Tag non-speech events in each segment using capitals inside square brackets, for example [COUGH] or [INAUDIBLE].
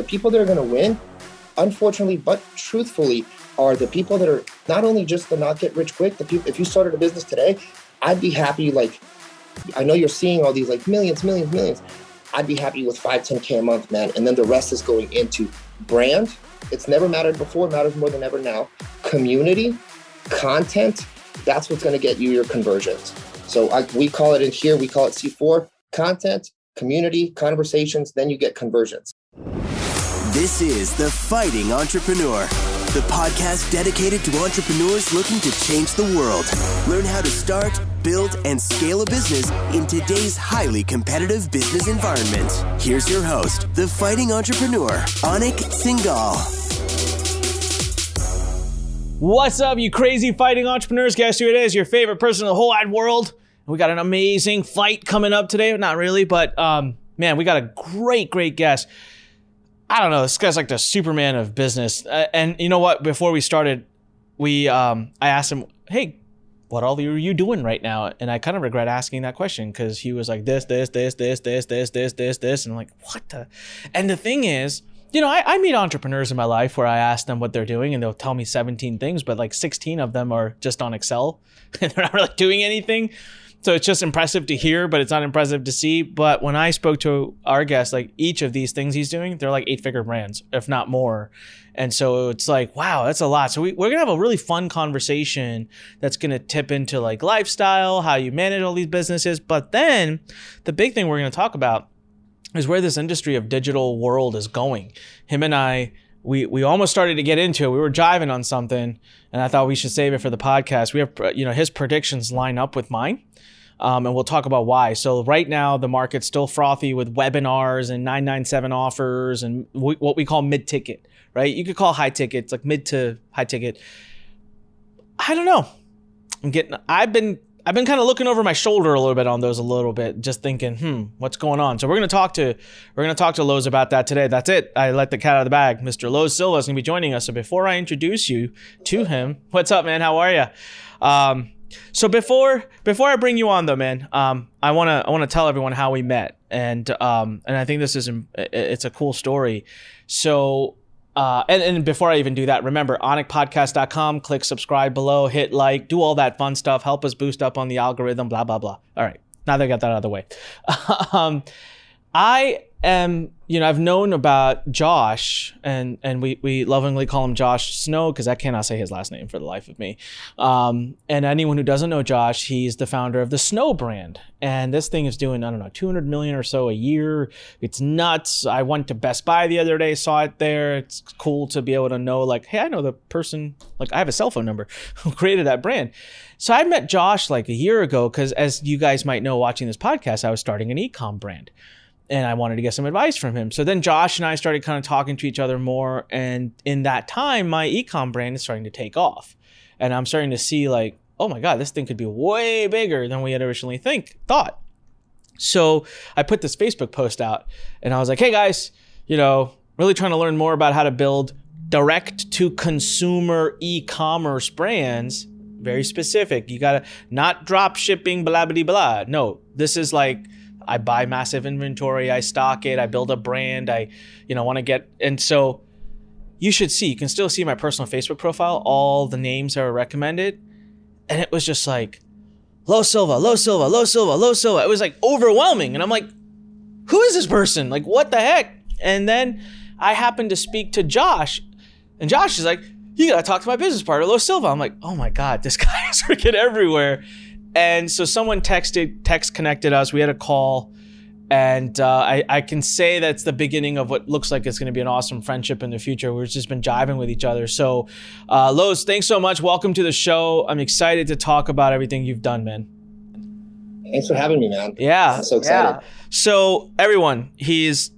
the people that are going to win, unfortunately, but truthfully, are the people that are not only just the not get rich quick. The people, if you started a business today, I'd be happy. Like, I know you're seeing all these like millions, millions, millions. I'd be happy with five, 10K a month, man. And then the rest is going into brand. It's never mattered before, matters more than ever now. Community, content, that's what's going to get you your conversions. So I, we call it in here, we call it C4 content, community, conversations, then you get conversions. This is The Fighting Entrepreneur, the podcast dedicated to entrepreneurs looking to change the world. Learn how to start, build, and scale a business in today's highly competitive business environment. Here's your host, the fighting entrepreneur, Anik Singal. What's up, you crazy fighting entrepreneurs? Guess who it is? Your favorite person in the whole wide world. We got an amazing fight coming up today. Not really, but um, man, we got a great, great guest. I don't know. This guy's like the Superman of business. Uh, and you know what? Before we started, we um, I asked him, "Hey, what all are you doing right now?" And I kind of regret asking that question because he was like, "This, this, this, this, this, this, this, this, this," and I'm like, "What the?" And the thing is, you know, I, I meet entrepreneurs in my life where I ask them what they're doing, and they'll tell me 17 things, but like 16 of them are just on Excel, [LAUGHS] and they're not really doing anything. So it's just impressive to hear, but it's not impressive to see. But when I spoke to our guest, like each of these things he's doing, they're like eight figure brands, if not more. And so it's like, wow, that's a lot. So we, we're to have a really fun conversation that's to tip into like lifestyle, how you manage all these businesses. But then the big thing we're to talk about is where this industry of digital world is going. Him and I, we we almost started to get into it. We were jiving on something, and I thought we should save it for the podcast. We have, you know, his predictions line up with mine. Um, and we'll talk about why. So right now the market's still frothy with webinars and 997 offers and w- what we call mid ticket, right? You could call high ticket, it's like mid to high ticket. I don't know. I'm getting. I've been. I've been kind of looking over my shoulder a little bit on those a little bit, just thinking, hmm, what's going on? So we're gonna talk to we're gonna talk to Los about that today. That's it. I let the cat out of the bag. Mr. Los Silva is gonna be joining us. So before I introduce you to him, what's up, man? How are you? Um, so before before I bring you on though, man, um, I wanna I wanna tell everyone how we met, and um, and I think this is it's a cool story. So. Uh, and, and before I even do that, remember anikpodcast.com, click subscribe below, hit like, do all that fun stuff, help us boost up on the algorithm, blah, blah, blah. All right. Now that I got that out of the way. [LAUGHS] um, I am, you know, I've known about Josh, and and we we lovingly call him Josh Snow because I cannot say his last name for the life of me. Um, and anyone who doesn't know Josh, he's the founder of the Snow brand, and this thing is doing I don't know 200 million or so a year. It's nuts. I went to Best Buy the other day, saw it there. It's cool to be able to know like, hey, I know the person. Like I have a cell phone number [LAUGHS] who created that brand. So I met Josh like a year ago because, as you guys might know, watching this podcast, I was starting an ecom brand and I wanted to get some advice from him. So then Josh and I started kind of talking to each other more. And in that time, my ecom brand is starting to take off. And I'm starting to see like, oh my God, this thing could be way bigger than we had originally think thought. So I put this Facebook post out and I was like, hey guys, you know, really trying to learn more about how to build direct to consumer e-commerce brands. Very specific. You gotta not drop shipping, blah blah blah. No, this is like I buy massive inventory, I stock it, I build a brand, I, you know, want to get and so you should see, you can still see my personal Facebook profile, all the names that are recommended. And it was just like, Los Silva, Los Silva, Los Silva, Los Silva. It was like overwhelming. And I'm like, who is this person? Like, what the heck? And then I happened to speak to Josh, and Josh is like, you gotta talk to my business partner, Los Silva. I'm like, oh my God, this [LAUGHS] guy is freaking everywhere. And so someone texted, text connected us. We had a call, and uh, I, I can say that's the beginning of what looks like it's going to be an awesome friendship in the future. We've just been jiving with each other. So, uh, Los, thanks so much. Welcome to the show. I'm excited to talk about everything you've done, man. Thanks for having me, man. Yeah, I'm so excited. Yeah. So, everyone, he's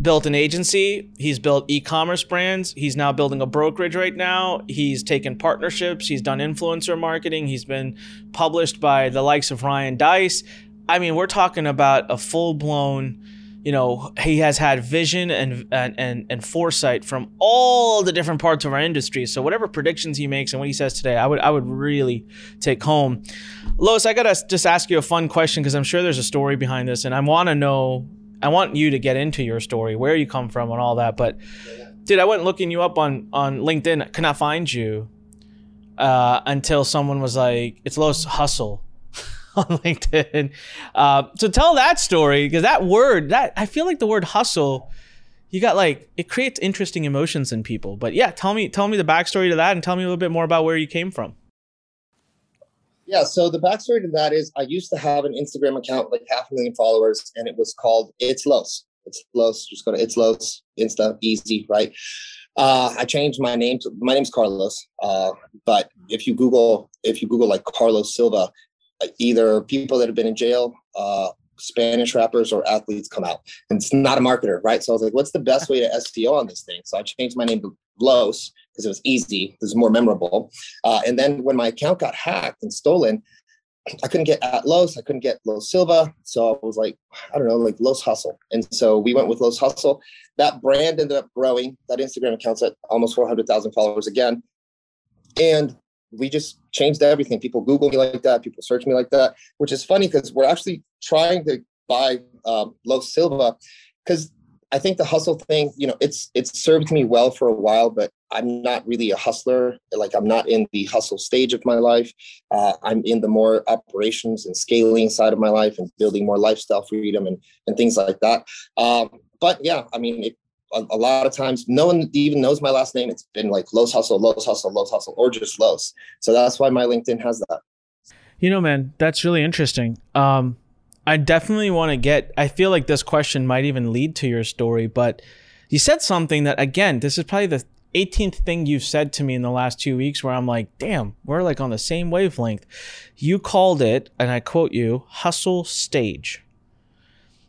built an agency. He's built e-commerce brands. He's now building a brokerage right now. He's taken partnerships. He's done influencer marketing. He's been published by the likes of Ryan Deiss. I mean, we're talking about a full-blown, you know, he has had vision and and and, foresight from all the different parts of our industry. So whatever predictions he makes and what he says today, I would I would really take home. Los, I gotta just ask you a fun question because I'm sure there's a story behind this, and I want to know I want you to get into your story, where you come from, and all that. But dude, I went looking you up on on LinkedIn, could not find you uh, until someone was like, "It's Los Hustle." [LAUGHS] on LinkedIn. Uh, so tell that story because that word, that I feel like the word hustle, you got like it creates interesting emotions in people. But yeah, tell me tell me the backstory to that and tell me a little bit more about where you came from. Yeah, so the backstory to that is I used to have an Instagram account with like half a million followers, and it was called It's Los. It's Los. Just go to It's Los Insta, easy, right? Uh, I changed my name to my name's Carlos. Uh, but if you Google if you Google like Carlos Silva, either people that have been in jail, uh, Spanish rappers, or athletes come out. And it's not a marketer, right? So I was like, what's the best way to SEO on this thing? So I changed my name to Los because it was easy, it was more memorable. Uh, and then when my account got hacked and stolen, I couldn't get at Los, I couldn't get Los Silva. So I was like, I don't know, like Los Hustle. And so we went with Los Hustle. That brand ended up growing. That Instagram account's at almost 400,000 followers again. And we just changed everything. People Google me like that. People search me like that, which is funny because we're actually trying to buy um, Los Silva because I think the hustle thing, you know, it's it's served me well for a while, but I'm not really a hustler. Like I'm not in the hustle stage of my life. Uh, I'm in the more operations and scaling side of my life and building more lifestyle freedom and and things like that. Um, but yeah, I mean, it, a, a, lot of times no one even knows my last name. It's been like Los Hustle, Los Hustle, Los Hustle, or just Los. So that's why my LinkedIn has that. You know, man, that's really interesting. Um, I definitely want to get. I feel like this question might even lead to your story, but you said something that again, this is probably the 18th thing you've said to me in the last two weeks where I'm like, damn, we're like on the same wavelength. You called it, and I quote you, hustle stage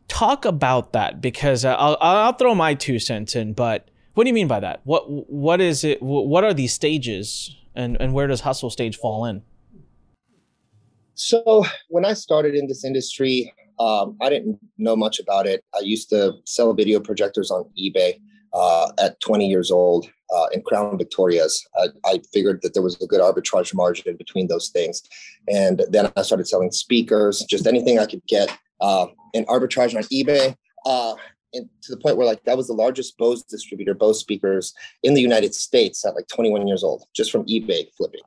talk about that because uh, I'll, I'll throw my two cents in, but what do you mean by that? What what is it? What are these stages, and and where does hustle stage fall in? So when I started in this industry, um, I didn't know much about it. I used to sell video projectors on eBay uh, at 20 years old uh, in Crown Victorias. I, I, figured that there was a good arbitrage margin between those things, and then I started selling speakers, just anything I could get uh, and arbitrage on eBay. Uh, and to the point where like that was the largest Bose distributor, Bose speakers in the United States at like 21 years old, just from eBay flipping.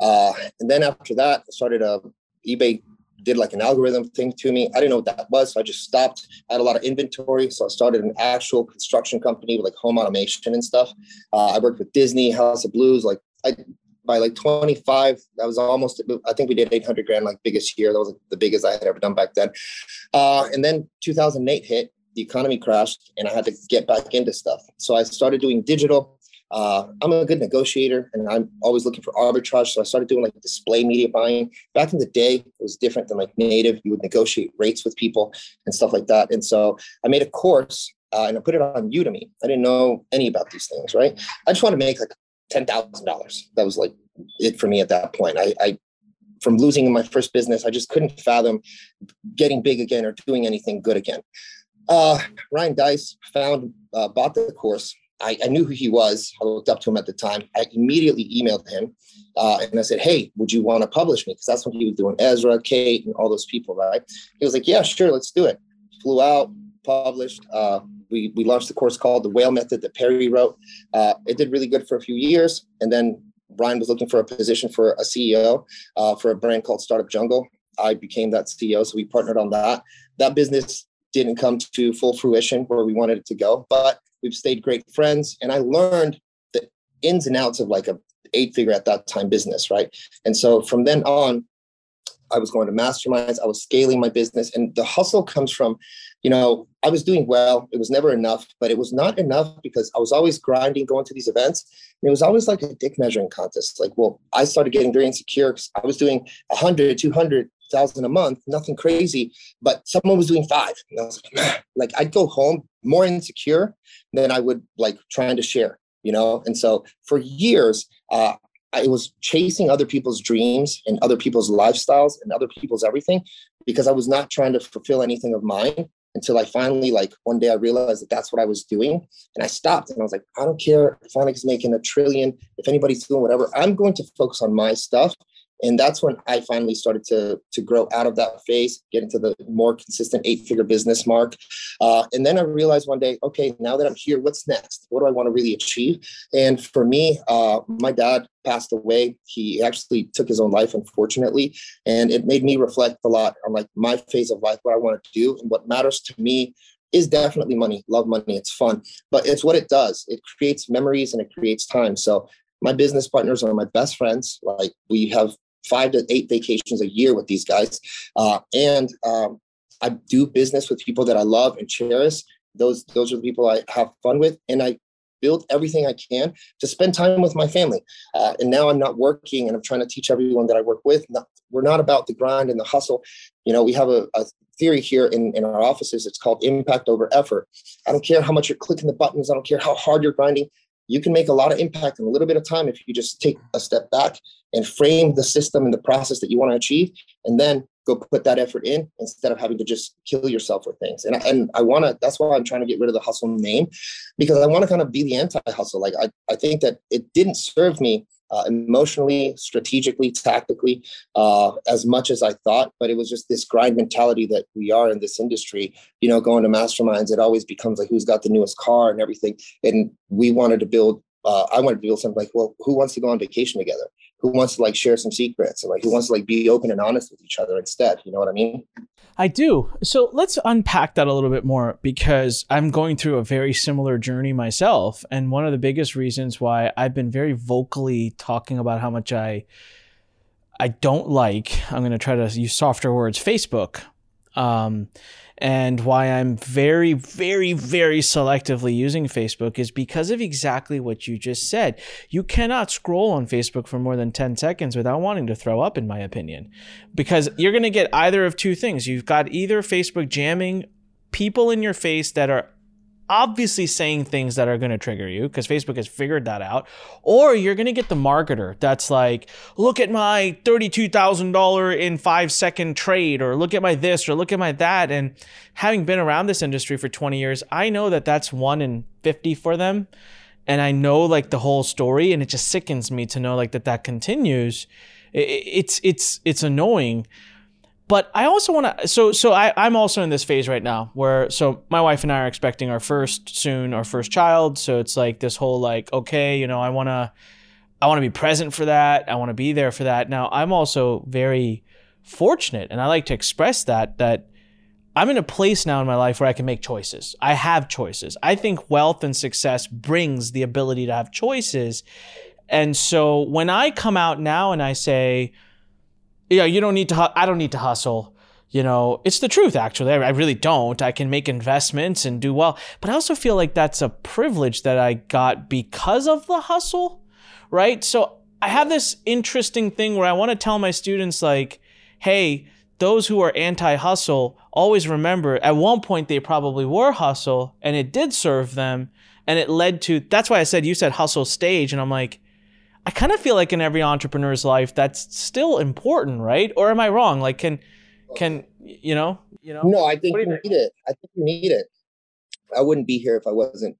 Uh, and then after that, I started a eBay did like an algorithm thing to me. I didn't know what that was, so I just stopped. I had a lot of inventory, so I started an actual construction company with like home automation and stuff. Uh, I worked with Disney, House of Blues. Like I by like 25 that was almost i think we did 800 grand like biggest year that was the biggest i had ever done back then uh, and then 2008 hit the economy crashed and i had to get back into stuff so i started doing digital uh, i'm a good negotiator and i'm always looking for arbitrage so i started doing like display media buying back in the day it was different than like native you would negotiate rates with people and stuff like that and so i made a course uh, and I put it on Udemy. I didn't know any about these things, right? I just want to make like ten thousand dollars. That was like it for me at that point. I, I from losing in my first business, I just couldn't fathom getting big again or doing anything good again. Uh, Ryan Deiss found uh, bought the course. I, I, knew who he was. I looked up to him at the time. I immediately emailed him uh, and I said, "Hey, would you want to publish me?" Because that's when he was doing Ezra, Kate, and all those people, right? He was like, "Yeah, sure, let's do it." Flew out, published. Uh, we, we launched a course called the Whale Method that Perry wrote. Uh, it did really good for a few years. And then Brian was looking for a position for a CEO uh, for a brand called Startup Jungle. I became that CEO. So we partnered on that. That business didn't come to full fruition where we wanted it to go, but we've stayed great friends. And I learned the ins and outs of like a eight figure at that time business, right? And so from then on, I was going to masterminds. I was scaling my business, and the hustle comes from, you know, I was doing well. It was never enough, but it was not enough because I was always grinding, going to these events, and it was always like a dick measuring contest. Like, well, I started getting very insecure because I was doing 100, 200 thousand a month, nothing crazy, but someone was doing five. And I was like, man, like I'd go home more insecure than I would like trying to share, you know? And so for years, uh, I was chasing other people's dreams and other people's lifestyles and other people's everything because I was not trying to fulfill anything of mine until I finally, like, one day I realized that that's what I was doing. And I stopped and I was like, I don't care if Anik's is making a trillion, if anybody's doing whatever, I'm going to focus on my stuff And that's when I finally started to, to grow out of that phase, get into the more consistent eight figure business mark. Uh, and then I realized one day, okay, now that I'm here, what's next? What do I want to really achieve? And for me, uh, my dad passed away. He actually took his own life, unfortunately. And it made me reflect a lot on like my phase of life, what I want to do and what matters to me is definitely money. Love money. It's fun, but it's what it does. It creates memories and it creates time. So my business partners are my best friends. Like we have five to eight vacations a year with these guys, uh, and um, I do business with people that I love and cherish. Those those are the people I have fun with, and I build everything I can to spend time with my family. Uh, and now I'm not working, and I'm trying to teach everyone that I work with. Not, we're not about the grind and the hustle. You know, we have a, a theory here in, in our offices. It's called impact over effort. I don't care how much you're clicking the buttons. I don't care how hard you're grinding you can make a lot of impact in a little bit of time if you just take a step back and frame the system and the process that you want to achieve and then go put that effort in instead of having to just kill yourself for things. And, and i want to that's why i'm trying to get rid of the hustle name because i want to kind of be the anti-hustle. Like I, I think that it didn't serve me uh, emotionally, strategically, tactically, uh, as much as I thought. But it was just this grind mentality that we are in this industry. You know, going to masterminds, it always becomes like who's got the newest car and everything. And we wanted to build. Uh, I wanted to build something like, well, who wants to go on vacation together? Who wants to like share some secrets and like who wants to like be open and honest with each other instead? You know what I mean? I do. So let's unpack that a little bit more because I'm going through a very similar journey myself. And one of the biggest reasons why I've been very vocally talking about how much I I don't like, I'm going to try to use softer words, Facebook. Um, and why I'm very, very, very selectively using Facebook is because of exactly what you just said. You cannot scroll on Facebook for more than 10 seconds without wanting to throw up, in my opinion, because you're going to get either of two things. You've got either Facebook jamming people in your face that are obviously saying things that are going to trigger you because Facebook has figured that out. Or you're going to get the marketer that's like, look at my $32,000 in five second trade, or look at my this, or look at my that. And having been around this industry for 20 years, I know that that's one in 50 for them. And I know like the whole story, and it just sickens me to know like that that continues. It's it's it's annoying but I also want to. So so I I'm also in this phase right now where so my wife and I are expecting our first soon, our first child. So it's like this whole like okay, you know, I want to I want to be present for that. I want to be there for that. Now I'm also very fortunate, and I like to express that that. I'm in a place now in my life where I can make choices. I have choices. I think wealth and success brings the ability to have choices. And so when I come out now and I say, yeah, you don't need to, hu- I don't need to hustle. You know, it's the truth, actually. I, I really don't. I can make investments and do well. But I also feel like that's a privilege that I got because of the hustle, right? So I have this interesting thing where I want to tell my students, like, hey, those who are anti hustle, always remember at one point they probably were hustle and it did serve them. And it led to, that's why I said, you said hustle stage. And I'm like, I kind of feel like in every entrepreneur's life that's still important, right? Or am I wrong? Like can can you know, you know? No, I think you, need it. I think you need it. I wouldn't be here if I wasn't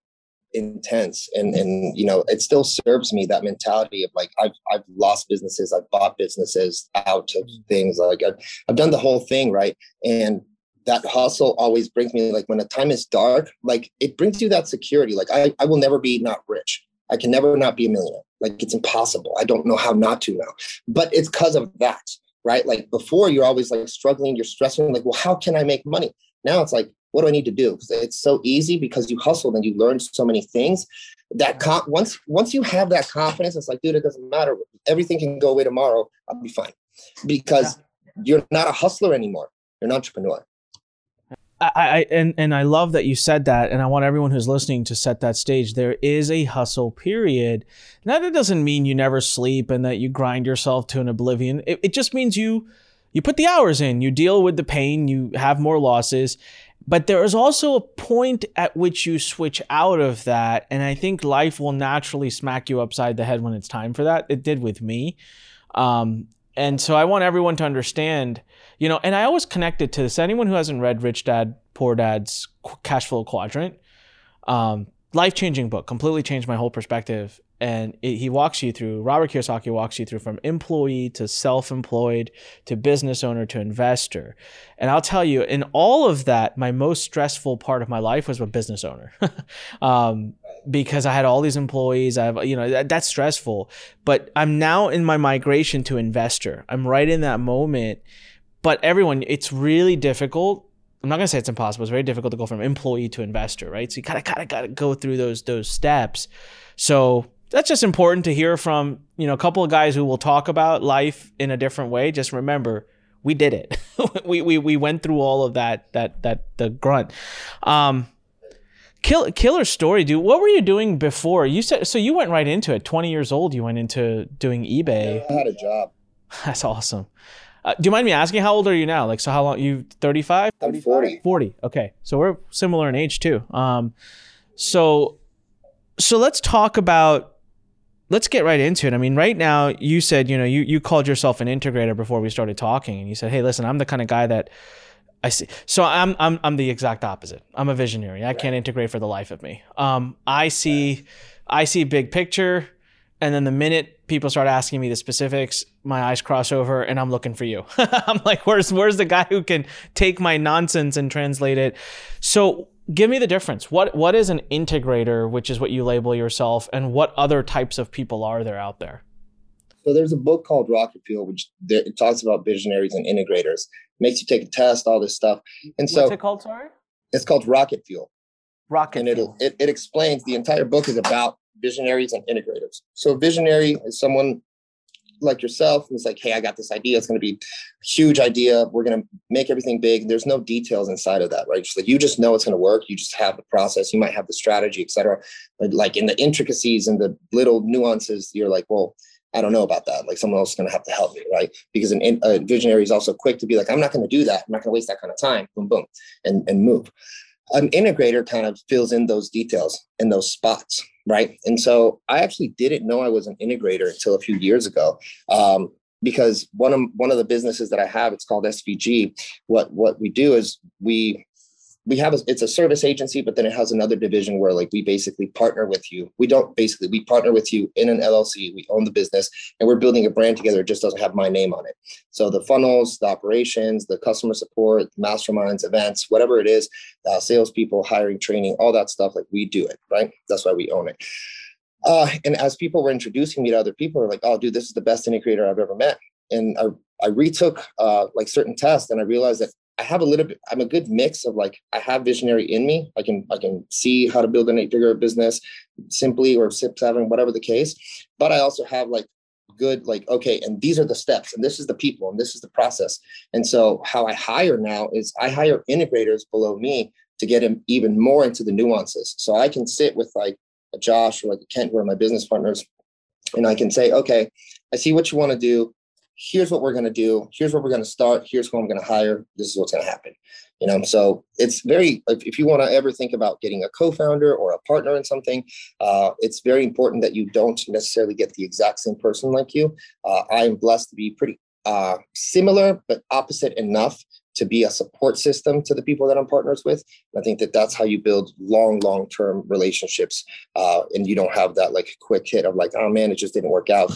intense and and you know it still serves me that mentality of like I've I've lost businesses I've bought businesses out of mm. things like I've, I've done the whole thing right and that hustle always brings me like when the time is dark like it brings you that security like I, I will never be not rich I can never not be a millionaire. Like it's impossible. I don't know how not to now. But it's because of that, right? Like before, you're always like struggling, you're stressing, like, well, how can I make money? Now it's like, what do I need to do? Because it's so easy because you hustled and you learned so many things. That com- once once you have that confidence, it's like, dude, it doesn't matter. Everything can go away tomorrow. I'll be fine because yeah. you're not a hustler anymore. You're an entrepreneur. I, I and and I love that you said that, and I want everyone who's listening to set that stage. There is a hustle period. Now that doesn't mean you never sleep and that you grind yourself to an oblivion. It, it just means you you put the hours in, you deal with the pain, you have more losses, but there is also a point at which you switch out of that, and I think life will naturally smack you upside the head when it's time for that. It did with me, um, and so I want everyone to understand you know, and I always connect it to this. Anyone who hasn't read Rich Dad Poor Dad's Cash Flow Quadrant, um, life changing book, completely changed my whole perspective. And it, he walks you through, Robert Kiyosaki walks you through from employee to self employed to business owner to investor. And I'll tell you, in all of that, my most stressful part of my life was a business owner. [LAUGHS] um, because I had all these employees. I have, you know, that, that's stressful. But I'm now in my migration to investor. I'm right in that moment. But everyone, it's really difficult I'm not gonna say it's impossible. It's very difficult to go from employee to investor, right? So you kind of kind of got to go through those those steps. So that's just important to hear from you know a couple of guys who will talk about life in a different way. Just remember, we did it. [LAUGHS] we, we we went through all of that that that the grunt. Um, kill, killer story, dude. What were you doing before? You said so. You went right into it. Twenty years old, you went into doing eBay. I had a job. [LAUGHS] That's awesome. Uh, do you mind me asking how old are you now? Like, so how long? You 35? I'm 40. 40. Okay. So we're similar in age too. Um, so, so let's talk about, let's get right into it. I mean, right now you said, you know, you, you called yourself an integrator before we started talking and you said, Hey, listen, I'm the kind of guy that I see. So I'm, I'm, I'm the exact opposite. I'm a visionary. I can't integrate for the life of me. Um, I see, I see big picture. And then the minute people start asking me the specifics, my eyes cross over and I'm looking for you. [LAUGHS] I'm like, where's where's the guy who can take my nonsense and translate it? So give me the difference. What what is an integrator, which is what you label yourself, and what other types of people are there out there? So there's a book called Rocket Fuel, which it talks about visionaries and integrators. Makes you take a test, all this stuff. And so what's it called? Sorry, it's called Rocket Fuel. Rocket and Fuel. it it explains the entire book is about visionaries and integrators. So visionary is someone like yourself who's like, hey, I got this idea. It's going to be a huge idea. We're going to make everything big. There's no details inside of that, right? Just like you just know it's going to work. You just have the process. You might have the strategy, etc. But like in the intricacies and the little nuances, you're like, well, I don't know about that. Like someone else is going to have to help me, right? Because an, a visionary is also quick to be like, I'm not going to do that. I'm not going to waste that kind of time. Boom, boom, and and move. An integrator kind of fills in those details in those spots, right? And so I actually didn't know I was an integrator until a few years ago. Um, because one of one of the businesses that I have, it's called SVG. What what we do is we we have a, it's a service agency, but then it has another division where like we basically partner with you. We don't basically we partner with you in an LLC. We own the business and we're building a brand together. It just doesn't have my name on it. So the funnels, the operations, the customer support, masterminds, events, whatever it is, uh, salespeople, hiring, training, all that stuff. Like we do it, right? That's why we own it. Uh, and as people were introducing me to other people, are like, "Oh, dude, this is the best integrator I've ever met." And I, I retook uh, like certain tests, and I realized that I have a little bit, I'm a good mix of like, I have visionary in me. I can, I can see how to build an eight figure business simply or six, seven, whatever the case. But I also have like good, like, okay, and these are the steps and this is the people and this is the process. And so how I hire now is I hire integrators below me to get him even more into the nuances. So I can sit with like a Josh or like a Kent, who are my business partners, and I can say, okay, I see what you want to do here's what we're going to do here's where we're going to start here's who i'm going to hire this is what's going to happen. You know so it's very if you want to ever think about getting a co-founder or a partner in something uh, it's very important that you don't necessarily get the exact same person like you. Uh, i am blessed to be pretty uh, similar but opposite enough to be a support system to the people that I'm partners with. And I think that that's how you build long, long term relationships. Uh, and you don't have that like quick hit of like, oh man, it just didn't work out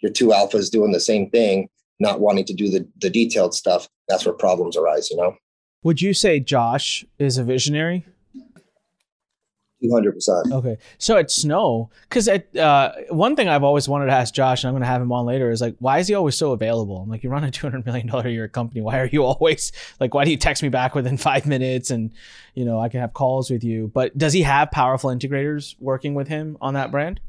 your two alphas doing the same thing, not wanting to do the, the detailed stuff, that's where problems arise, you know? Would you say Josh is a visionary? 200%. Okay. So at Snow, because uh, one thing I've always wanted to ask Josh, and I'm going to have him on later, is like, why is he always so available? I'm like, you run a $200 million a year company. Why are you [LAUGHS] always like, why do you text me back within five minutes and, you know, I can have calls with you? But does he have powerful integrators working with him on that brand?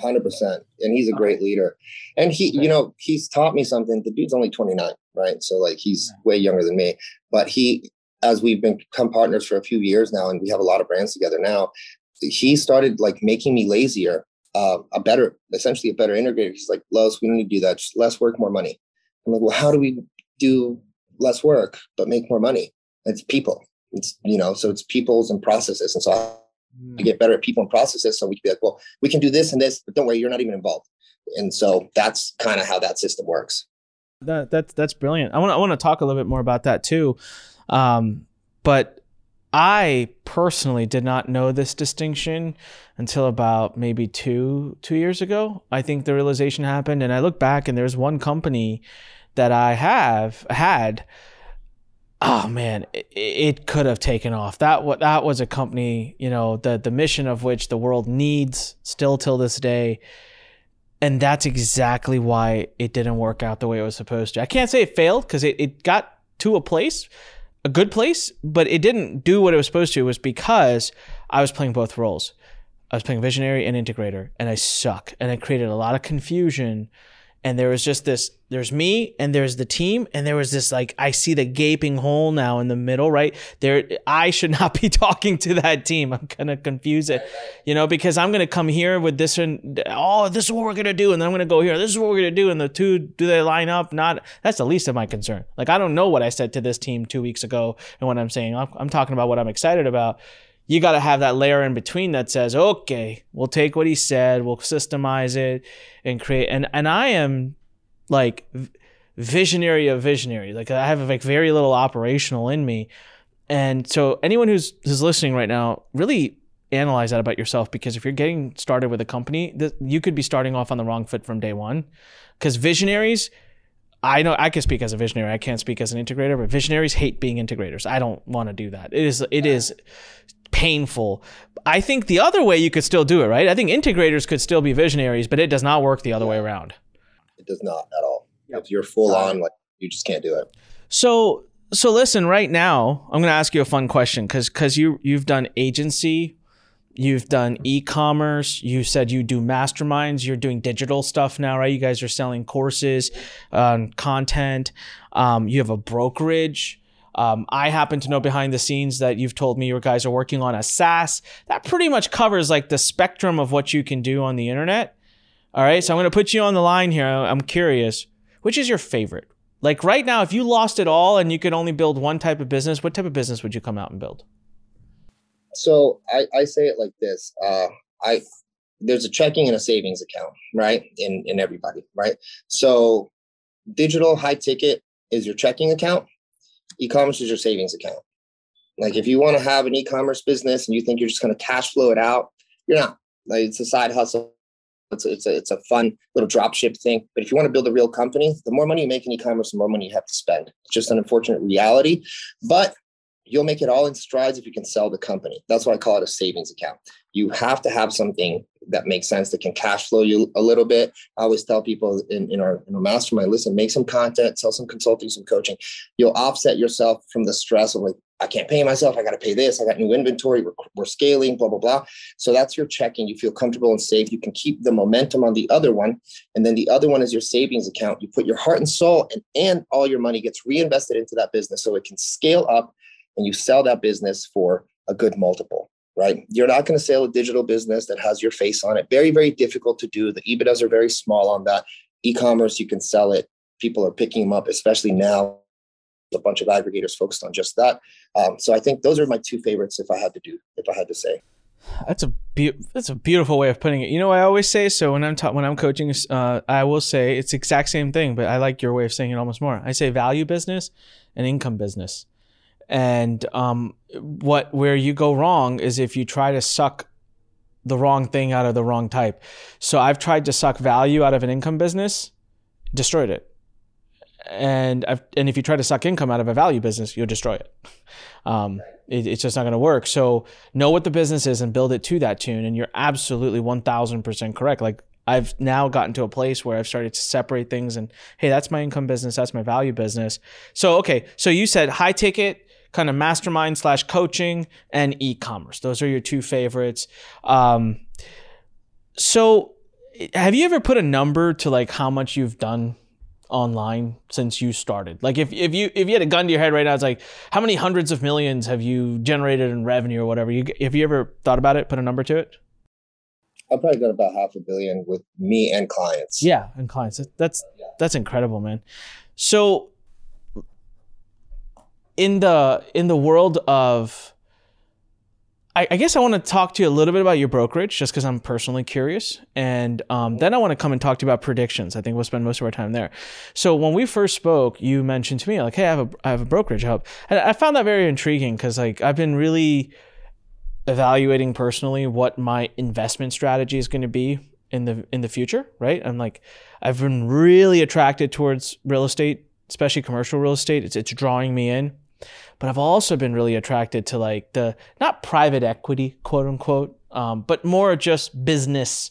hundred percent. And he's a great leader. And he, you know, he's taught me something. The dude's only 29, right? So like he's way younger than me. But he, as we've been become partners for a few years now, and we have a lot of brands together now, he started like making me lazier, uh, a better, essentially a better integrator. He's like, Los, we don't need to do that. Just less work, more money. I'm like, well, how do we do less work but make more money? It's people. It's you know, so it's peoples and processes. And so to get better at people and processes. So we can be like, well, we can do this and this, but don't worry, you're not even involved. And so that's kind of how that system works. That that's that's brilliant. I want I want to talk a little bit more about that too. Um, but I personally did not know this distinction until about maybe two two years ago. I think the realization happened, and I look back and there's one company that I have had. Oh man, it, it could have taken off. That what that was a company, you know, the the mission of which the world needs still till this day. And that's exactly why it didn't work out the way it was supposed to. I can't say it failed because it, it got to a place, a good place, but it didn't do what it was supposed to. Was because I was playing both roles. I was playing visionary and integrator, and I suck. And it created a lot of confusion and there was just this there's me and there's the team. And there was this like i see the gaping hole now in the middle right? There i should not be [LAUGHS] talking to that team. I'm gonna confuse it you know because i'm gonna come here with this and oh this is what we're gonna do. And then i'm gonna go here. This is what we're gonna do. And the two do they line up? Not that's the least of my concern. Like i don't know what i said to this team two weeks ago and what i'm saying. I'm, I'm talking about what i'm excited about you got to have that layer in between that says, okay, we'll take what he said, we'll systemize it and create. And, and I am like visionary of visionary. Like I have like very little operational in me. And so anyone who's, who's listening right now, really analyze that about yourself because if you're getting started with a company, th- you could be starting off on the wrong foot from day one. Because visionaries, I know I can speak as a visionary. I can't speak as an integrator, but visionaries hate being integrators. I don't want to do that. It is it is painful. I think the other way you could still do it, right? I think integrators could still be visionaries, but it does not work the other way around. It does not at all. Yep. If you're full on, like you just can't do it. So so listen, right now, I'm going to ask you a fun question cuz cuz you you've done agency, you've done e-commerce, you said you do masterminds, you're doing digital stuff now, right? You guys are selling courses, um, content, um, you have a brokerage. Um, I happen to know behind the scenes that you've told me your guys are working on a SaaS. That pretty much covers like the spectrum of what you can do on the internet. All right. So I'm going to put you on the line here. I'm curious. Which is your favorite? Like right now, if you lost it all and you could only build one type of business, what type of business would you come out and build? So I, I say it like this. Uh, I there's a checking and a savings account, right? In in everybody, right? So digital high ticket is your checking account e-commerce is your savings account. Like if you want to have an e-commerce business and you think you're just going to cash flow it out, you're not. Like it's a side hustle. It's a, it's a, it's a fun little drop ship thing. But if you want to build a real company, the more money you make in e-commerce, the more money you have to spend. It's just an unfortunate reality. But you'll make it all in strides if you can sell the company. That's why I call it a savings account. You have to have something that makes sense that can cash flow you a little bit. I always tell people in, in our in our mastermind, listen, make some content, sell some consulting, some coaching. You'll offset yourself from the stress of like, I can't pay myself. I got to pay this. I got new inventory. We're, we're scaling, blah, blah, blah. So that's your checking. You feel comfortable and safe. You can keep the momentum on the other one. And then the other one is your savings account. You put your heart and soul and, and all your money gets reinvested into that business so it can scale up and you sell that business for a good multiple right? You're not going to sell a digital business that has your face on it. Very, very difficult to do. The EBITDAs are very small on that. E-commerce, you can sell it. People are picking them up, especially now. A bunch of aggregators focused on just that. Um, so I think those are my two favorites. If I had to do, if I had to say. That's a be- that's a beautiful way of putting it. You know, I always say so when I'm ta- when I'm coaching. Uh, I will say it's the exact same thing, but I like your way of saying it almost more. I say value business and income business. And um, what where you go wrong is if you try to suck the wrong thing out of the wrong type. So I've tried to suck value out of an income business, destroyed it. And I've, and if you try to suck income out of a value business, you'll destroy it. Um, it it's just not going to work. So know what the business is and build it to that tune. And you're absolutely one thousand percent correct. Like I've now gotten to a place where I've started to separate things and hey, that's my income business, that's my value business. So okay, so you said high ticket, kind of mastermind slash coaching and e-commerce. Those are your two favorites. Um, so have you ever put a number to like how much you've done online since you started? Like if, if you if you had a gun to your head right now, it's like how many hundreds of millions have you generated in revenue or whatever? You, have you ever thought about it? Put a number to it? I've probably got about half a billion with me and clients. Yeah, and clients. That's that's incredible, man. So in the in the world of I, I guess I want to talk to you a little bit about your brokerage, just because I'm personally curious, and um, then I want to come and talk to you about predictions. I think we'll spend most of our time there. So when we first spoke, you mentioned to me like, "Hey, I have a I have a brokerage hub," and I found that very intriguing because like I've been really evaluating personally what my investment strategy is going to be in the in the future. Right? I'm like, I've been really attracted towards real estate, especially commercial real estate. It's it's drawing me in but I've also been really attracted to like the not private equity, quote unquote, um, but more just business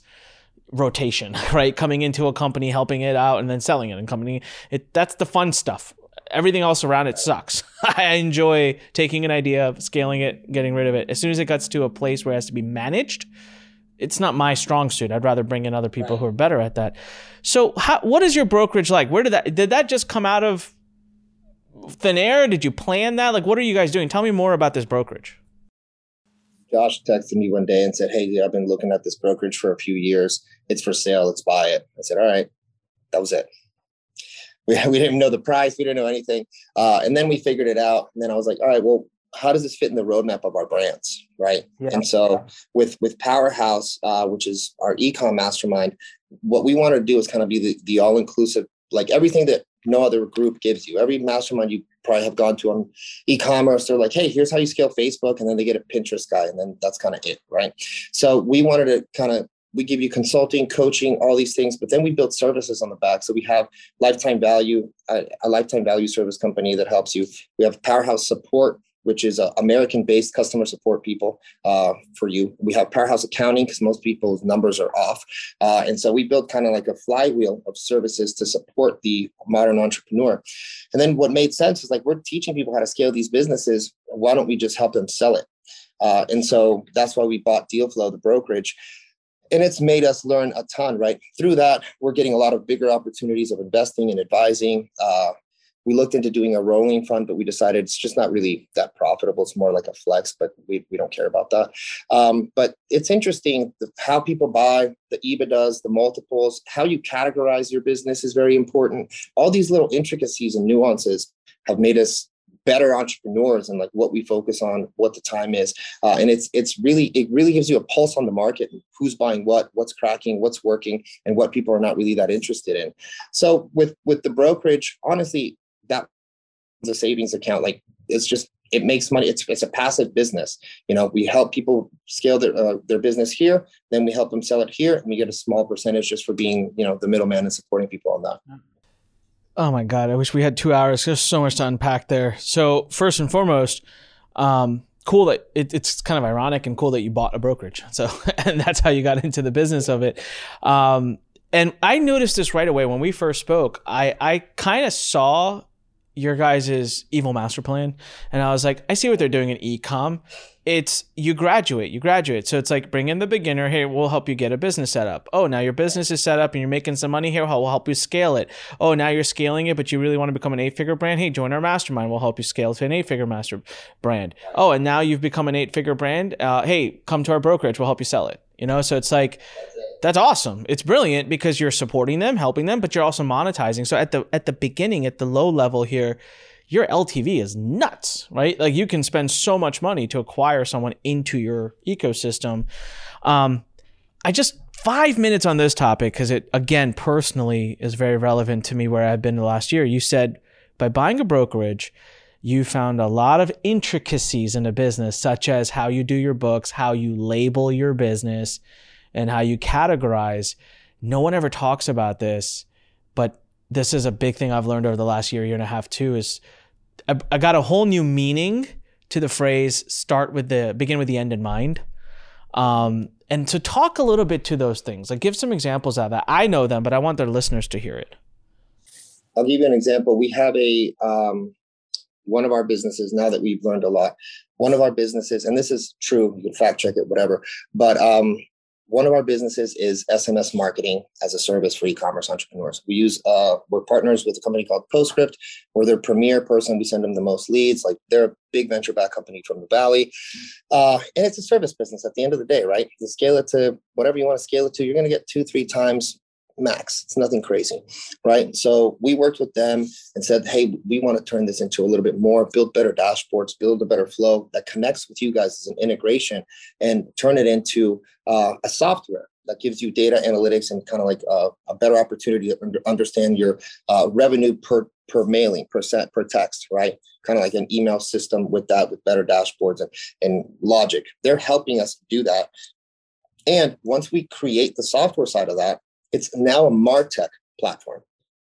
rotation, [LAUGHS] right? Coming into a company, helping it out, and then selling it. And company, it that's the fun stuff. Everything else around it sucks. [LAUGHS] I enjoy taking an idea, scaling it, getting rid of it. As soon as it gets to a place where it has to be managed, it's not my strong suit. I'd rather bring in other people right. who are better at that. So, how, what is your brokerage like? Where did that did that just come out of thin air? Did you plan that? Like, what are you guys doing? Tell me more about this brokerage. Josh texted me one day and said, Hey, I've been looking at this brokerage for a few years. It's for sale. Let's buy it. I said, All right. That was it. [LAUGHS] We, we didn't know the price. We didn't know anything. Uh, and then we figured it out. And then I was like, All right, well, how does this fit in the roadmap of our brands? Right. Yeah. And so with, with Powerhouse, uh, which is our ecom mastermind, what we want to do is kind of be the, the all inclusive, like everything that no other group gives you. Every mastermind you probably have gone to on e-commerce, they're like, hey, here's how you scale Facebook, and then they get a Pinterest guy, and then that's kind of it, right? So we wanted to kind of we give you consulting, coaching, all these things, but then we build services on the back. So we have lifetime value, a, a lifetime value service company that helps you. We have powerhouse support which is uh, American based customer support people uh, for you. We have Powerhouse Accounting because most people's numbers are off. Uh, and so we built kind of like a flywheel of services to support the modern entrepreneur. And then what made sense is like we're teaching people how to scale these businesses. Why don't we just help them sell it? Uh, and so that's why we bought Dealflow, the brokerage and it's made us learn a ton right through that we're getting a lot of bigger opportunities of investing and advising uh, we looked into doing a rolling fund, but we decided it's just not really that profitable. It's more like a flex, but we, we don't care about that. Um, but it's interesting how people buy, the EBITDAs, the multiples, how you categorize your business is very important. All these little intricacies and nuances have made us better entrepreneurs and like what we focus on what the time is uh, and it's it's really it really gives you a pulse on the market and who's buying what what's cracking what's working and what people are not really that interested in so with with the brokerage honestly a savings account like it's just it makes money. It's it's a passive business. You know we help people scale their uh, their business here then we help them sell it here and we get a small percentage just for being you know the middleman and supporting people on that. Oh my god i wish we had two hours. There's so much to unpack there. So first and foremost um cool that it, it's kind of ironic and cool that you bought a brokerage. So [LAUGHS] and that's how you got into the business of it. Um and i noticed this right away. When we first spoke i i kind of saw your guys' evil master plan. And I was like, I see what they're doing in ecom. It's you graduate, you graduate. So it's like bring in the beginner. Hey, we'll help you get a business set up. Oh, now your business is set up and you're making some money here. We'll help you scale it. Oh, now you're scaling it, but you really want to become an eight figure brand. Hey, join our mastermind. We'll help you scale to an eight figure master brand. Oh, and now you've become an eight figure brand. Uh, hey, come to our brokerage. We'll help you sell it. You know, so it's like that's awesome. It's brilliant because you're supporting them, helping them, but you're also monetizing. So at the at the beginning, at the low level here, your LTV is nuts, right? Like you can spend so much money to acquire someone into your ecosystem. Um, I just five minutes on this topic because it again personally is very relevant to me where I've been the last year. You said by buying a brokerage, you found a lot of intricacies in a business, such as how you do your books, how you label your business, and how you categorize. No one ever talks about this, but this is a big thing I've learned over the last year, year and a half too. Is I, I got a whole new meaning to the phrase "start with the begin with the end in mind." Um, and to talk a little bit to those things, like give some examples of that. I know them, but I want their listeners to hear it. I'll give you an example. We have a um, one of our businesses now that we've learned a lot. One of our businesses, and this is true, you can fact check it, whatever. But um, one of our businesses is SMS marketing as a service for e-commerce entrepreneurs. We use uh, we're partners with a company called Postscript. We're their premier person. We send them the most leads. Like they're a big venture back company from the valley, uh, and it's a service business. At the end of the day, right? You scale it to whatever you want to scale it to. You're going to get two, three times max. It's nothing crazy, right? So we worked with them and said, hey, we want to turn this into a little bit more, build better dashboards, build a better flow that connects with you guys as an integration, and turn it into uh, a software that gives you data analytics and kind of like a, a better opportunity to under, understand your uh, revenue per per mailing, per set, per text, right? Kind of like an email system with that, with better dashboards and, and logic. They're helping us do that. And once we create the software side of that, it's now a martech platform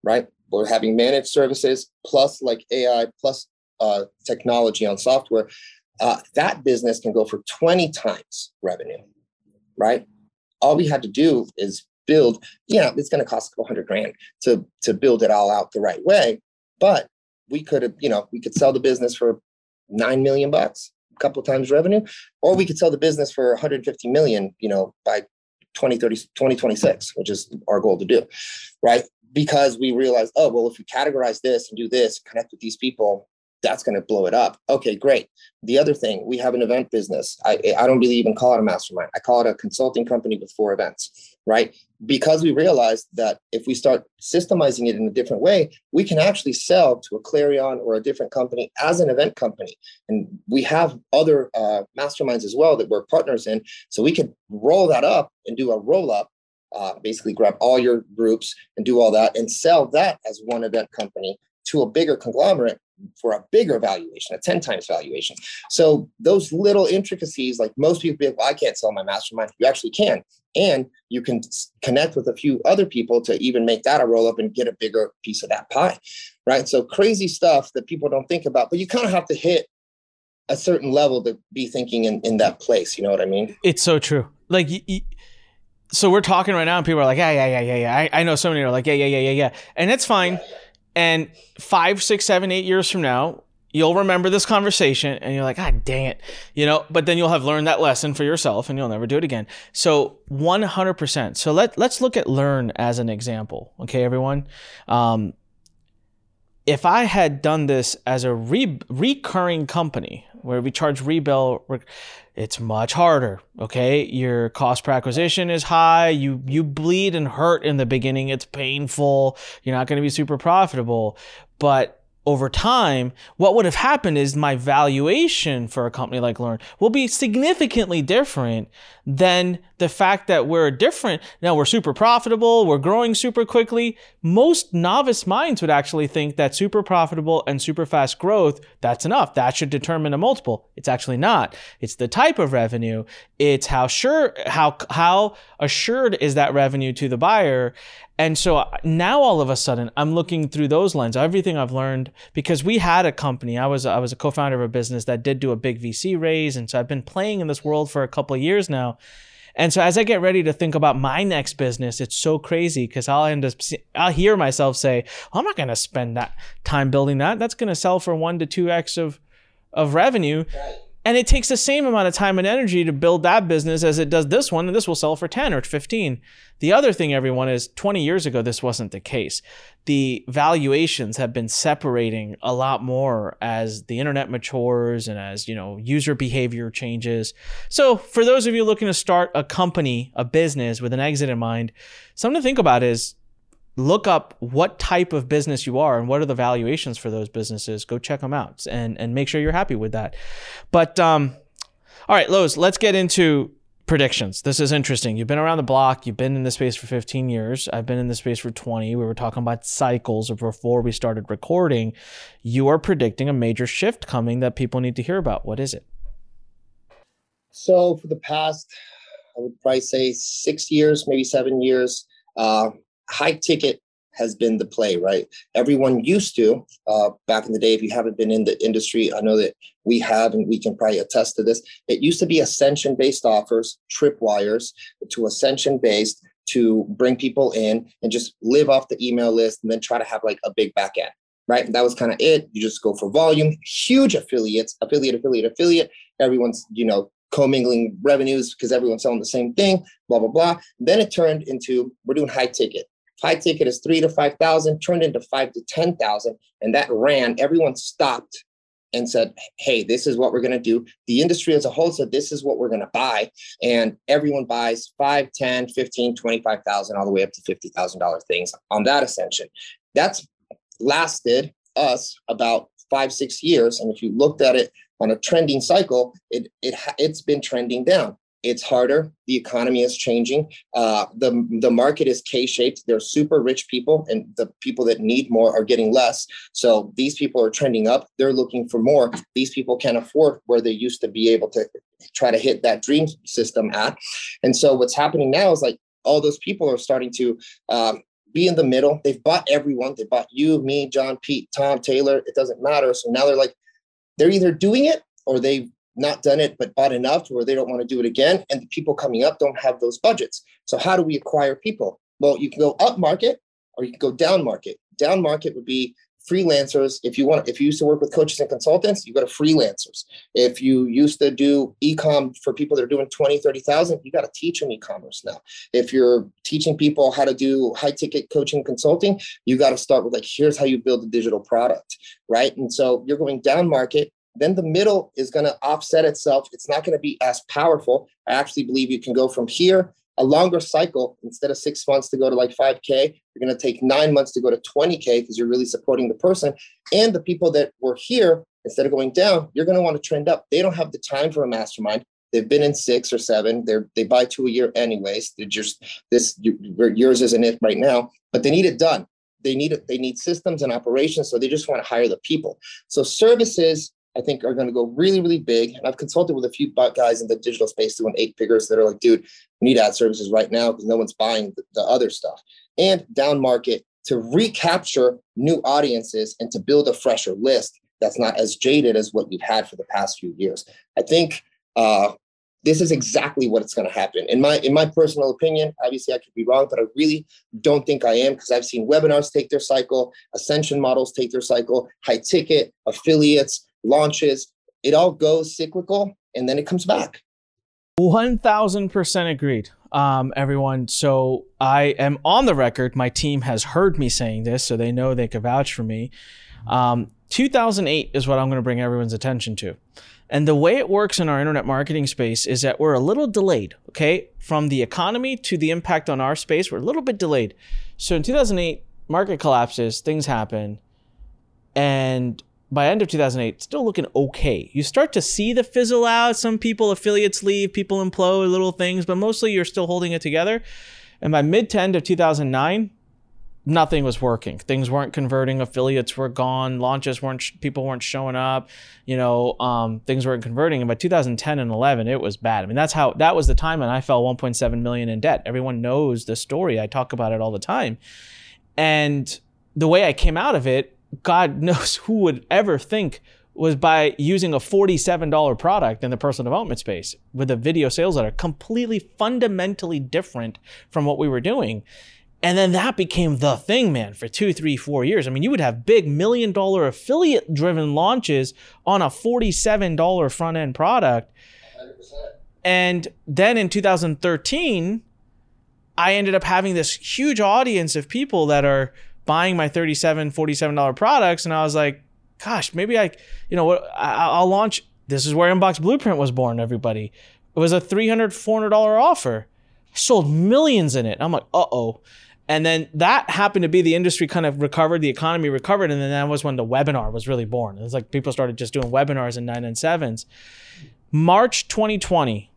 right? We're having managed services plus like ai plus uh, technology on software. Uh, that business can go for 20 times revenue right? All we had to do is build yeah it's going to cost a couple hundred grand to to build it all out the right way but we could have you know we could sell the business for 9 million bucks a couple times revenue or we could sell the business for 150 million you know by 2030, 2026, which is our goal to do, right? Because we realized, oh, well, if we categorize this and do this, connect with these people, that's going to blow it up. Okay, great. The other thing, we have an event business. I, I don't really even call it a mastermind. I call it a consulting company with four events, right? Because we realized that if we start systemizing it in a different way, we can actually sell to a Clarion or a different company as an event company. And we have other uh, masterminds as well that we're partners in. So we could roll that up and do a roll up uh, basically grab all your groups and do all that and sell that as one event company to a bigger conglomerate for a bigger valuation, a 10 times valuation. So those little intricacies, like most people be like, well, I can't sell my mastermind. You actually can. And you can connect with a few other people to even make that a roll up and get a bigger piece of that pie. Right. So crazy stuff that people don't think about, but you kind of have to hit a certain level to be thinking in, in that place. You know what I mean? It's so true. Like, so we're talking right now and people are like, yeah, yeah, yeah, yeah, yeah. I, I know so many are like, yeah, yeah, yeah, yeah, yeah. And it's fine. And five, six, seven, eight years from now, you'll remember this conversation and you're like, God dang it. You know, but then you'll have learned that lesson for yourself and you'll never do it again. So 100%. So let, let's look at Lurn as an example. Okay, everyone. Um, if I had done this as a re- recurring company where we charge rebill, it's much harder. Okay, your cost per acquisition is high. You you bleed and hurt in the beginning. It's painful. You're not going to be super profitable, but over time, what would have happened is my valuation for a company like Lurn will be significantly different than the fact that we're different. Now we're super profitable, we're growing super quickly. Most novice minds would actually think that super profitable and super fast growth, that's enough. That should determine a multiple. It's actually not. It's the type of revenue. It's how sure, how, how assured is that revenue to the buyer. And so uh, now all of a sudden I'm looking through those lens, everything I've learned, because we had a company. I was I was a co-founder of a business that did do a big VC raise. And so I've been playing in this world for a couple of years now. And so as I get ready to think about my next business, it's so crazy because I'll end up, I'll hear myself say, I'm not going to spend that time building that. That's going to sell for one to two X of, of revenue. Right. And it takes the same amount of time and energy to build that business as it does this one, and this will sell for 10 or 15. The other thing, everyone, is 20 years ago, this wasn't the case. The valuations have been separating a lot more as the internet matures and as, you know, user behavior changes. So for those of you looking to start a company, a business with an exit in mind, something to think about is look up what type of business you are and what are the valuations for those businesses. Go check them out and and make sure you're happy with that. But um, all right, Los, let's get into predictions. This is interesting. You've been around the block. You've been in this space for 15 years. I've been in this space for 20. We were talking about cycles before we started recording. You are predicting a major shift coming that people need to hear about. What is it? So for the past, I would probably say six years, maybe seven years, uh, high ticket has been the play, right? Everyone used to, uh, back in the day, if you haven't been in the industry, I know that we have, and we can probably attest to this. It used to be ascension based offers, tripwires to ascension based to bring people in and just live off the email list and then try to have like a big back end, right? That was kind of it. You just go for volume, huge affiliates, affiliate, affiliate, affiliate. Everyone's, you know, commingling revenues because everyone's selling the same thing, blah, blah, blah. Then it turned into we're doing high ticket High ticket is three to 5,000, turned into five to 10,000. And that ran, everyone stopped and said, Hey, this is what we're going to do. The industry as a whole said, This is what we're going to buy. And everyone buys 5, 10, 15, 25,000, all the way up to $50,000 things on that ascension. That's lasted us about five, six years. And if you looked at it on a trending cycle, it, it it's been trending down. It's harder. The economy is changing. Uh, the the market is K-shaped. There's super rich people, and the people that need more are getting less. So these people are trending up. They're looking for more. These people can't afford where they used to be able to try to hit that dream system at. And so what's happening now is like all those people are starting to um, be in the middle. They've bought everyone. They bought you, me, John, Pete, Tom, Taylor. It doesn't matter. So now they're like, they're either doing it or they've not done it but bought enough to where they don't want to do it again and the people coming up don't have those budgets. So how do we acquire people? Well you can go up market or you can go down market. Down market would be freelancers. If you want if you used to work with coaches and consultants you go to freelancers. If you used to do e-com for people that are doing 20 30,000 you got to teach them e-commerce now. If you're teaching people how to do high ticket coaching consulting you got to start with like here's how you build a digital product right? And so you're going down market then the middle is going to offset itself. It's not going to be as powerful. I actually believe you can go from here, a longer cycle, instead of six months to go to like 5K, you're going to take nine months to go to 20K because you're really supporting the person. And the people that were here, instead of going down, you're going to want to trend up. They don't have the time for a mastermind. They've been in six or seven. They're they buy two a year anyways. They're just this yours isn't it right now, but they need it done. They need it. They need systems and operations, so they just want to hire the people. So services I think are going to go really, really big. And I've consulted with a few guys in the digital space doing eight figures that are like, dude, we need ad services right now because no one's buying the, the other stuff. And down market to recapture new audiences and to build a fresher list that's not as jaded as what we've had for the past few years. I think uh, this is exactly what it's going to happen. In my in my personal opinion, obviously I could be wrong, but I really don't think I am because I've seen webinars take their cycle, ascension models take their cycle, high ticket, affiliates, launches, it all goes cyclical and then it comes back. 1000% agreed, um, everyone. So I am on the record. My team has heard me saying this, so they know they can vouch for me. Um, 2008 is what I'm going to bring everyone's attention to. And the way it works in our internet marketing space is that we're a little delayed, okay? From the economy to the impact on our space, we're a little bit delayed. So in 2008, market collapses, things happen, and by end of 2008, still looking okay. You start to see the fizzle out. Some people, affiliates leave, people implode, little things, but mostly you're still holding it together. And by mid to end of 2009, nothing was working. Things weren't converting. Affiliates were gone. Launches weren't. People weren't showing up. You know, um, things weren't converting. And by 2010 and 11, it was bad. I mean, that's how that was the time when I fell 1.7 million in debt. Everyone knows the story. I talk about it all the time. And the way I came out of it God [LAUGHS] knows who would ever think was by using a $47 product in the personal development space with a video sales letter, completely fundamentally different from what we were doing. And then that became the thing, man, for two, three, four years. I mean, you would have big million dollar affiliate driven launches on a $47 front end product. 100%. And then in 2013, I ended up having this huge audience of people that are buying my 37 $47 products and I was like, gosh, maybe I, you know what, I'll launch. This is where Inbox Blueprint was born, everybody. It was a $300, $400 offer. I sold millions in it. I'm like, uh oh. And then that happened to be the industry kind of recovered, the economy recovered. And then that was when the webinar was really born. It was like people started just doing webinars in nine and sevens. March 2020,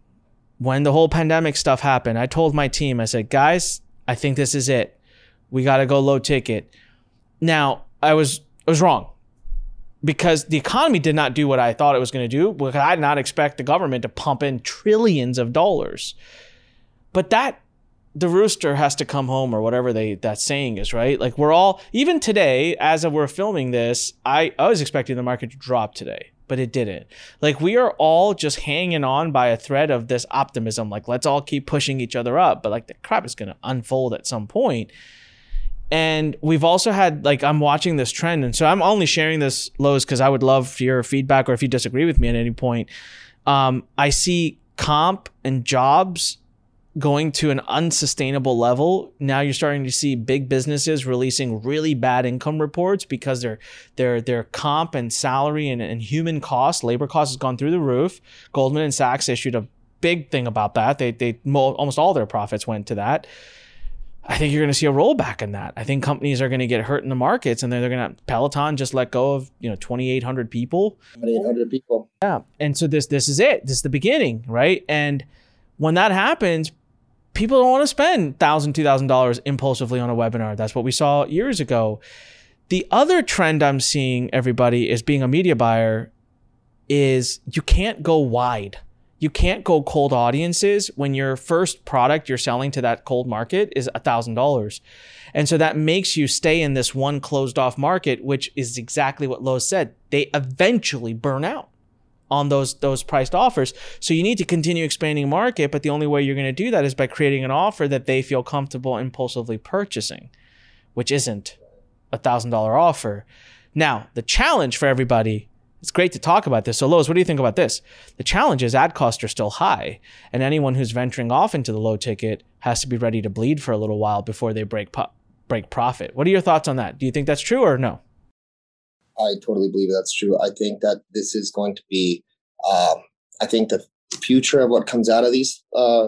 when the whole pandemic stuff happened, I told my team, I said, guys, I think this is it. We got to go low ticket. Now, I was I was wrong because the economy did not do what I thought it was going to do. Because I did not expect the government to pump in trillions of dollars. But that the rooster has to come home or whatever they that saying is, right? Like we're all even today as we're filming this, I, I was expecting the market to drop today, but it didn't. Like we are all just hanging on by a thread of this optimism. Like let's all keep pushing each other up, but like the crap is going to unfold at some point. And we've also had like I'm watching this trend, and so I'm only sharing this Los because I would love your feedback or if you disagree with me at any point. Um, I see comp and jobs going to an unsustainable level. Now you're starting to see big businesses releasing really bad income reports because their their their comp and salary and, and human cost, labor cost has gone through the roof. Goldman and Sachs issued a big thing about that. They they almost all their profits went to that. I think you're going to see a rollback in that. I think companies are going to get hurt in the markets, and they're, they're going to Peloton just let go of you know 2,800 people. 2,800 people. Yeah, and so this this is it. This is the beginning, right? And when that happens, people don't want to spend thousand, two thousand dollars impulsively on a webinar. That's what we saw years ago. The other trend I'm seeing, everybody, is being a media buyer, is you can't go wide. You can't go cold audiences when your first product you're selling to that cold market is thousand dollars. And so that makes you stay in this one closed off market, which is exactly what Los said. They eventually burn out on those those priced offers. So you need to continue expanding market, but the only way you're going to do that is by creating an offer that they feel comfortable impulsively purchasing, which isn't a thousand dollar offer. Now, the challenge for everybody, it's great to talk about this. So Los, what do you think about this? The challenge is ad costs are still high, and anyone who's venturing off into the low ticket has to be ready to bleed for a little while before they break po- break profit. What are your thoughts on that? Do you think that's true or no? I totally believe that's true. I think that this is going to be, um, I think the future of what comes out of these uh,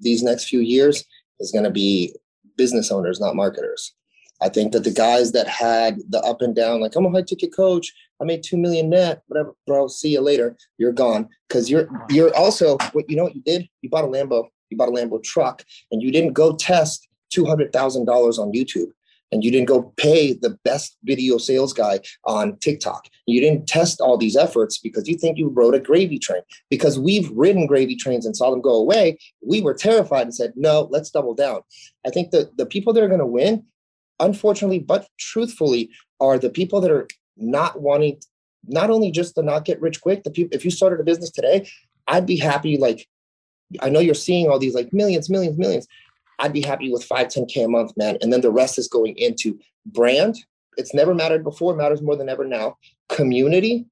these next few years is going to be business owners, not marketers. I think that the guys that had the up and down, like I'm a high ticket coach, I made two million net, whatever, bro. See you later. You're gone because you're you're also what you know what you did. You bought a Lambo. You bought a Lambo truck, and you didn't go test two hundred thousand dollars on YouTube and you didn't go pay the best video sales guy on TikTok. You didn't test all these efforts because you think you rode a gravy train. Because we've ridden gravy trains and saw them go away, we were terrified and said, no, let's double down. I think that the people that are going to win, unfortunately, but truthfully, are the people that are not wanting, not only just to not get rich quick, the people, if you started a business today, I'd be happy. Like, I know you're seeing all these like millions, millions, millions. I'd be happy with five, 10K a month, man. And then the rest is going into brand. It's never mattered before, matters more than ever now. Community,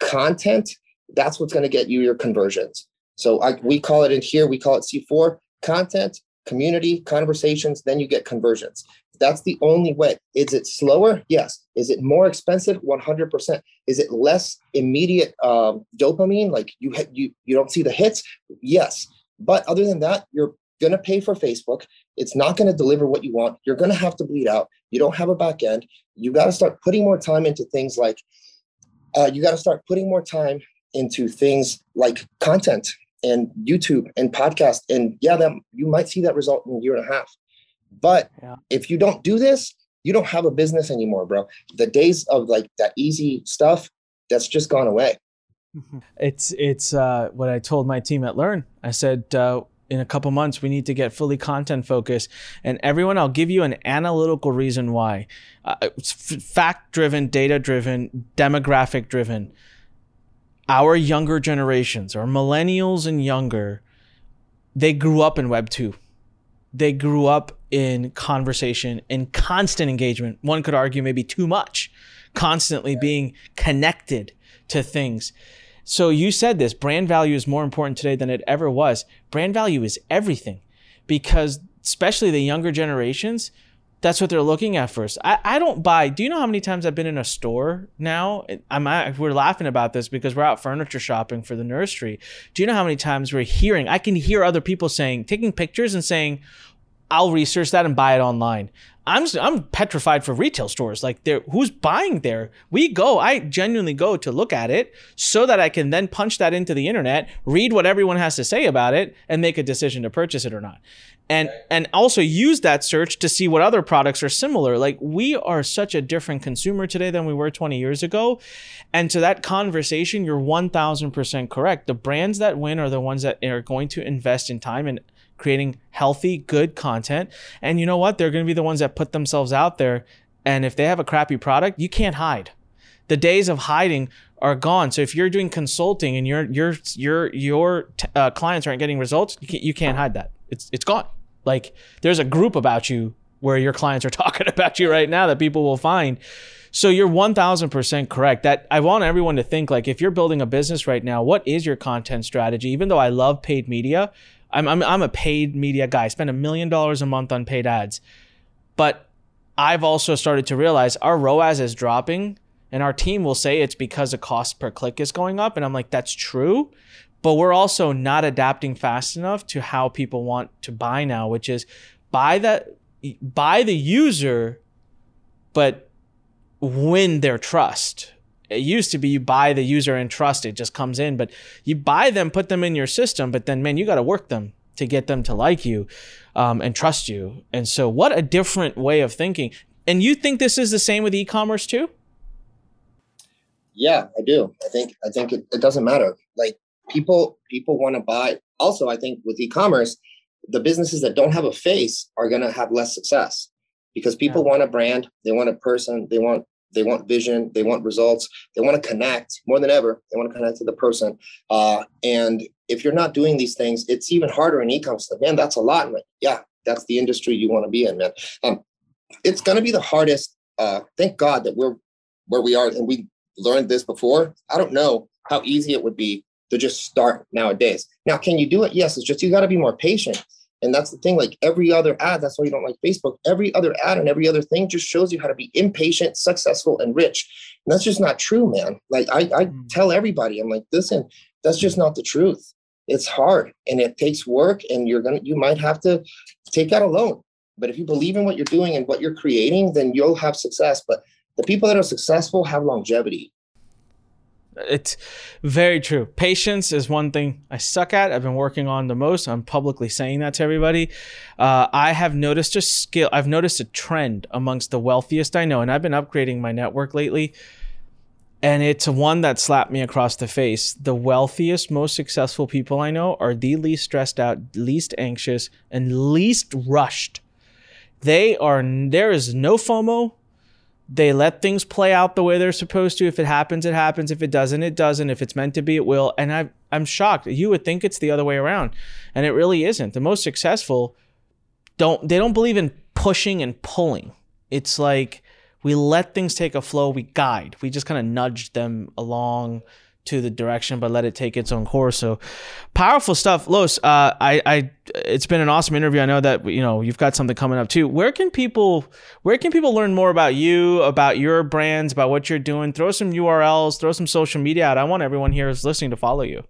content, that's what's going to get you your conversions. So I, we call it in here, we call it C4 content, community, conversations, then you get conversions. That's the only way. Is it slower? Yes. Is it more expensive? 100%. Is it less immediate um, dopamine? Like you, you, you don't see the hits? Yes. But other than that, you're going to pay for Facebook. It's not going to deliver what you want. You're going to have to bleed out. You don't have a back end. You got to start putting more time into things like, uh, you got to start putting more time into things like content and YouTube and podcast. And yeah, that you might see that result in a year and a half. But yeah. if you don't do this, you don't have a business anymore, bro. The days of like that easy stuff, that's just gone away. [LAUGHS] It's it's uh, what I told my team at Lurn. I said uh, in a couple months we need to get fully content focused and everyone i'll give you an analytical reason why uh, fact driven data driven demographic driven our younger generations our millennials and younger they grew up in web 2 they grew up in conversation in constant engagement. One could argue maybe too much constantly being connected to things. So you said this brand value is more important today than it ever was. Brand value is everything because, especially the younger generations, that's what they're looking at first. I, I don't buy. Do you know how many times I've been in a store now? I'm we're laughing about this because we're out furniture shopping for the nursery. Do you know how many times we're hearing? I can hear other people saying, taking pictures and saying, "I'll research that and buy it online." I'm I'm petrified for retail stores. Like, there, who's buying there? We go. I genuinely go to look at it so that I can then punch that into the internet, read what everyone has to say about it, and make a decision to purchase it or not. And and also use that search to see what other products are similar. Like, we are such a different consumer today than we were 20 years ago. And to that conversation, you're 1000% correct. The brands that win are the ones that are going to invest in time and creating healthy, good content. And you know what? They're going to be the ones that put themselves out there. And if they have a crappy product, you can't hide. The days of hiding are gone. So if you're doing consulting and your your your your uh, clients aren't getting results, you can't, you can't hide that. It's it's gone. Like there's a group about you where your clients are [LAUGHS] talking about you right now that people will find. So you're 1000% correct. That I want everyone to think like if you're building a business right now, what is your content strategy? Even though I love paid media, I'm, I'm, I'm a paid media guy. I spend a million dollars a month on paid ads. But I've also started to realize our ROAS is dropping, and our team will say it's because the cost per click is going up. And I'm like, that's true. But we're also not adapting fast enough to how people want to buy now, which is buy that buy the user, but win their trust. It used to be you buy the user and trust, it just comes in, but you buy them, put them in your system, but then man, you got to work them to get them to like you um, and trust you. And so, what a different way of thinking. And you think this is the same with e-commerce too? Yeah, I do. I think I think it, it doesn't matter. Like people people want to buy. Also, I think with e-commerce, the businesses that don't have a face are going to have less success because people yeah. want a brand, they want a person, they want they want vision, they want results, they want to connect more than ever. They want to connect to the person. Uh, and if you're not doing these things, it's even harder in e-commerce. Like, man, that's a lot. like, yeah, that's the industry you want to be in, man. Um, it's going to be the hardest. Uh, thank God that we're where we are, and we learned this before. I don't know how easy it would be to just start nowadays. Now, can you do it? Yes. It's just you got to be more patient. And that's the thing, like every other ad, that's why you don't like Facebook. Every other ad and every other thing just shows you how to be impatient, successful, and rich. And that's just not true, man. Like I, I mm. tell everybody, I'm like, listen, that's just not the truth. It's hard and it takes work, and you're gonna you might have to take out a loan. But if you believe in what you're doing and what you're creating, then you'll have success. But the people that are successful have longevity. It's very true. Patience is one thing I suck at. I've been working on the most. I'm publicly saying that to everybody. Uh, I have noticed a skill. I've noticed a trend amongst the wealthiest I know, and I've been upgrading my network lately. And it's one that slapped me across the face. The wealthiest, most successful people I know are the least stressed out, least anxious, and least rushed. They are. There is no FOMO they let things play out the way they're supposed to. If it happens, it happens. If it doesn't, it doesn't. If it's meant to be, it will. And I, I'm shocked. You would think it's the other way around, and it really isn't. The most successful don't they don't believe in pushing and pulling. It's like we let things take a flow. We guide. We just kind of nudge them along to the direction, but let it take its own course. So powerful stuff, Los. Uh, I, I, it's been an awesome interview. I know that you know you've got something coming up too. Where can people, where can people learn more about you, about your brands, about what you're doing? Throw some URLs, throw some social media out. I want everyone here who's listening to follow you.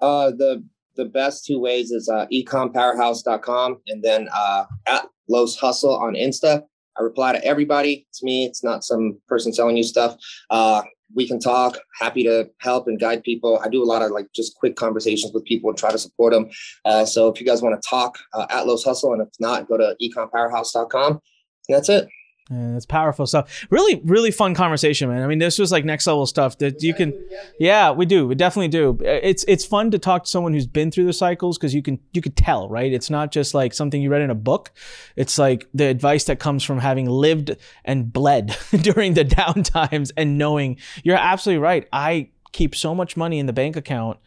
Uh, the the best two ways is uh, ecompowerhouse.com and then uh, at Los Hustle on Insta. I reply to everybody. It's me. It's not some person selling you stuff. Uh, we can talk. Happy to help and guide people. I do a lot of like just quick conversations with people and try to support them. Uh, so if you guys want to talk, uh, at Los Hustle, and if not, go to ecompowerhouse.com. And that's it. Yeah, that's powerful stuff. Really, really fun conversation, man. I mean, this was like next level stuff that you can. Yeah, we do. We definitely do. Uh, it's it's fun to talk to someone who's been through the cycles because you can you could tell, right? It's not just like something you read in a book. It's like the advice that comes from having lived and bled [LAUGHS] during the [LAUGHS] down times and knowing. You're absolutely right. I keep so much money in the bank account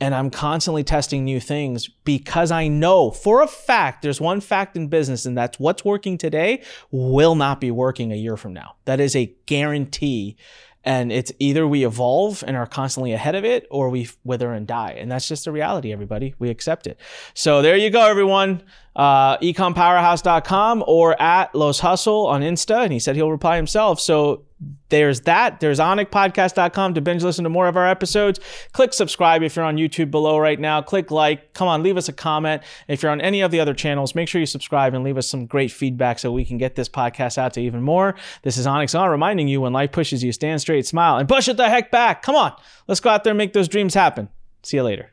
and I'm constantly testing new things because I know for a fact there's one fact in business, and that's what's working today will not be working a year from now. That is a guarantee. And it's either we evolve and are constantly ahead of it or we wither and die. And that's just the reality, everybody. We accept it. So there you go, everyone. Uh, ecompowerhouse.com or at Los Hustle on Insta. And he said he'll reply himself. So there's that. There's anikpodcast.com to binge listen to more of our episodes. Click subscribe if you're on YouTube below right now. Click like. Come on, leave us a comment. If you're on any of the other channels, make sure you subscribe and leave us some great feedback so we can get this podcast out to even more. This is Anik Singal reminding you when life pushes you, stand straight, smile, and push it the heck back. Come on, let's go out there and make those dreams happen. See you later.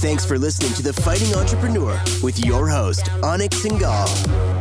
Thanks for listening to The Fighting Entrepreneur with your host, Anik Singal.